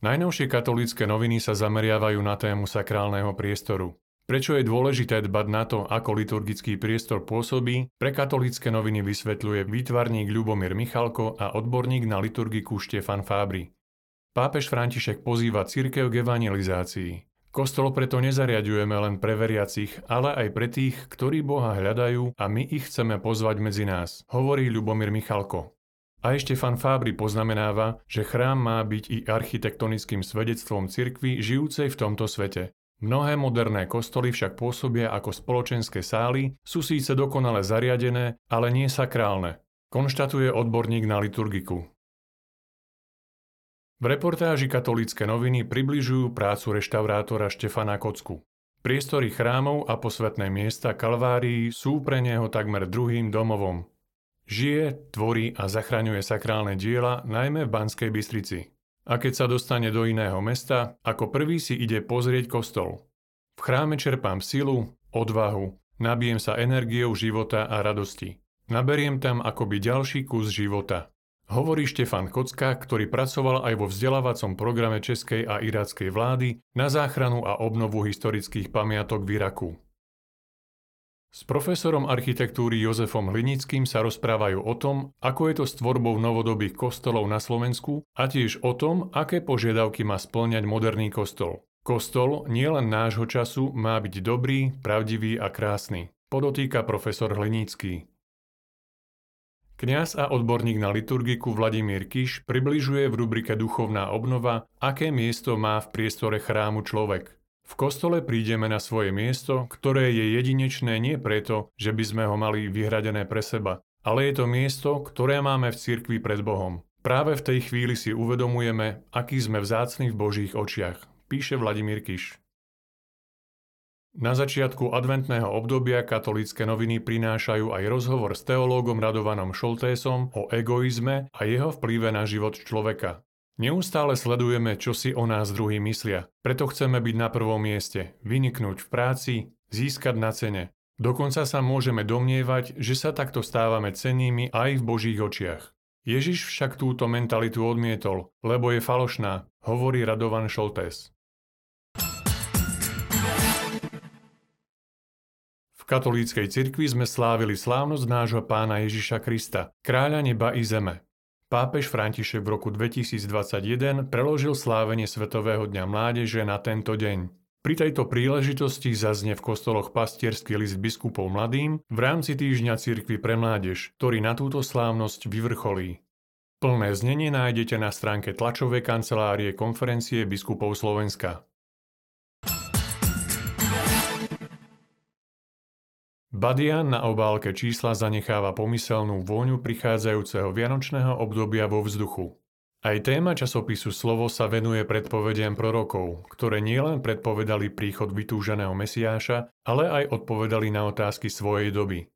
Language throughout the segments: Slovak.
Najnovšie katolícke noviny sa zameriavajú na tému sakrálneho priestoru. Prečo je dôležité dbať na to, ako liturgický priestor pôsobí, pre katolícke noviny vysvetľuje výtvarník Ľubomír Michalko a odborník na liturgiku Štefan Fábri. Pápež František pozýva církev k evangelizácii. Kostol preto nezariadujeme len pre veriacich, ale aj pre tých, ktorí Boha hľadajú a my ich chceme pozvať medzi nás, hovorí Ľubomír Michalko. A ešte fan poznamenáva, že chrám má byť i architektonickým svedectvom cirkvy žijúcej v tomto svete. Mnohé moderné kostoly však pôsobia ako spoločenské sály, sú síce dokonale zariadené, ale nie sakrálne, konštatuje odborník na liturgiku. V reportáži katolícke noviny približujú prácu reštaurátora Štefana Kocku. Priestory chrámov a posvetné miesta Kalvárií sú pre neho takmer druhým domovom. Žije, tvorí a zachraňuje sakrálne diela najmä v Banskej Bystrici. A keď sa dostane do iného mesta, ako prvý si ide pozrieť kostol. V chráme čerpám silu, odvahu, nabijem sa energiou života a radosti. Naberiem tam akoby ďalší kus života. Hovorí Štefan Kocka, ktorý pracoval aj vo vzdelávacom programe českej a iráckej vlády na záchranu a obnovu historických pamiatok v Iraku. S profesorom architektúry Jozefom Hlinickým sa rozprávajú o tom, ako je to s tvorbou novodobých kostolov na Slovensku a tiež o tom, aké požiadavky má splňať moderný kostol. Kostol nielen nášho času má byť dobrý, pravdivý a krásny, podotýka profesor Hlinický. Kňaz a odborník na liturgiku Vladimír Kiš približuje v rubrike Duchovná obnova, aké miesto má v priestore chrámu človek – v kostole prídeme na svoje miesto, ktoré je jedinečné nie preto, že by sme ho mali vyhradené pre seba, ale je to miesto, ktoré máme v cirkvi pred Bohom. Práve v tej chvíli si uvedomujeme, aký sme vzácni v Božích očiach, píše Vladimír Kiš. Na začiatku adventného obdobia katolícke noviny prinášajú aj rozhovor s teológom Radovanom Šoltésom o egoizme a jeho vplyve na život človeka. Neustále sledujeme, čo si o nás druhý myslia. Preto chceme byť na prvom mieste, vyniknúť v práci, získať na cene. Dokonca sa môžeme domnievať, že sa takto stávame cennými aj v Božích očiach. Ježiš však túto mentalitu odmietol, lebo je falošná, hovorí Radovan Šoltés. V katolíckej cirkvi sme slávili slávnosť nášho pána Ježiša Krista, kráľa neba i zeme. Pápež František v roku 2021 preložil slávenie Svetového dňa mládeže na tento deň. Pri tejto príležitosti zaznie v kostoloch pastierský list biskupov mladým v rámci týždňa cirkvy pre mládež, ktorý na túto slávnosť vyvrcholí. Plné znenie nájdete na stránke tlačovej kancelárie konferencie biskupov Slovenska. Badian na obálke čísla zanecháva pomyselnú vôňu prichádzajúceho vianočného obdobia vo vzduchu. Aj téma časopisu Slovo sa venuje predpovediam prorokov, ktoré nielen predpovedali príchod vytúženého Mesiáša, ale aj odpovedali na otázky svojej doby.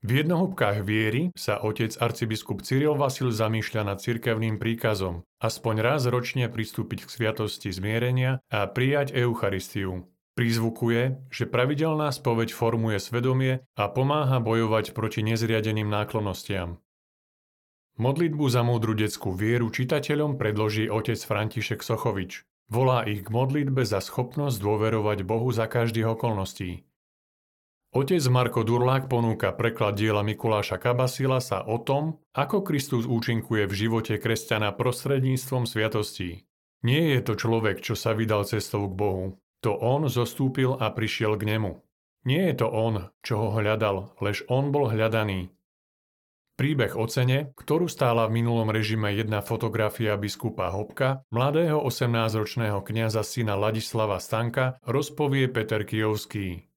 V jednohúbkách viery sa otec arcibiskup Cyril Vasil zamýšľa nad cirkevným príkazom aspoň raz ročne pristúpiť k sviatosti zmierenia a prijať Eucharistiu, Prizvukuje, že pravidelná spoveď formuje svedomie a pomáha bojovať proti nezriadeným náklonostiam. Modlitbu za múdru detskú vieru čitateľom predloží otec František Sochovič. Volá ich k modlitbe za schopnosť dôverovať Bohu za každých okolností. Otec Marko Durlák ponúka preklad diela Mikuláša Kabasila sa o tom, ako Kristus účinkuje v živote kresťana prostredníctvom sviatostí. Nie je to človek, čo sa vydal cestou k Bohu, to on zostúpil a prišiel k nemu. Nie je to on, čo ho hľadal, lež on bol hľadaný. Príbeh o cene, ktorú stála v minulom režime jedna fotografia biskupa Hopka, mladého 18-ročného kniaza syna Ladislava Stanka, rozpovie Peter Kijovský.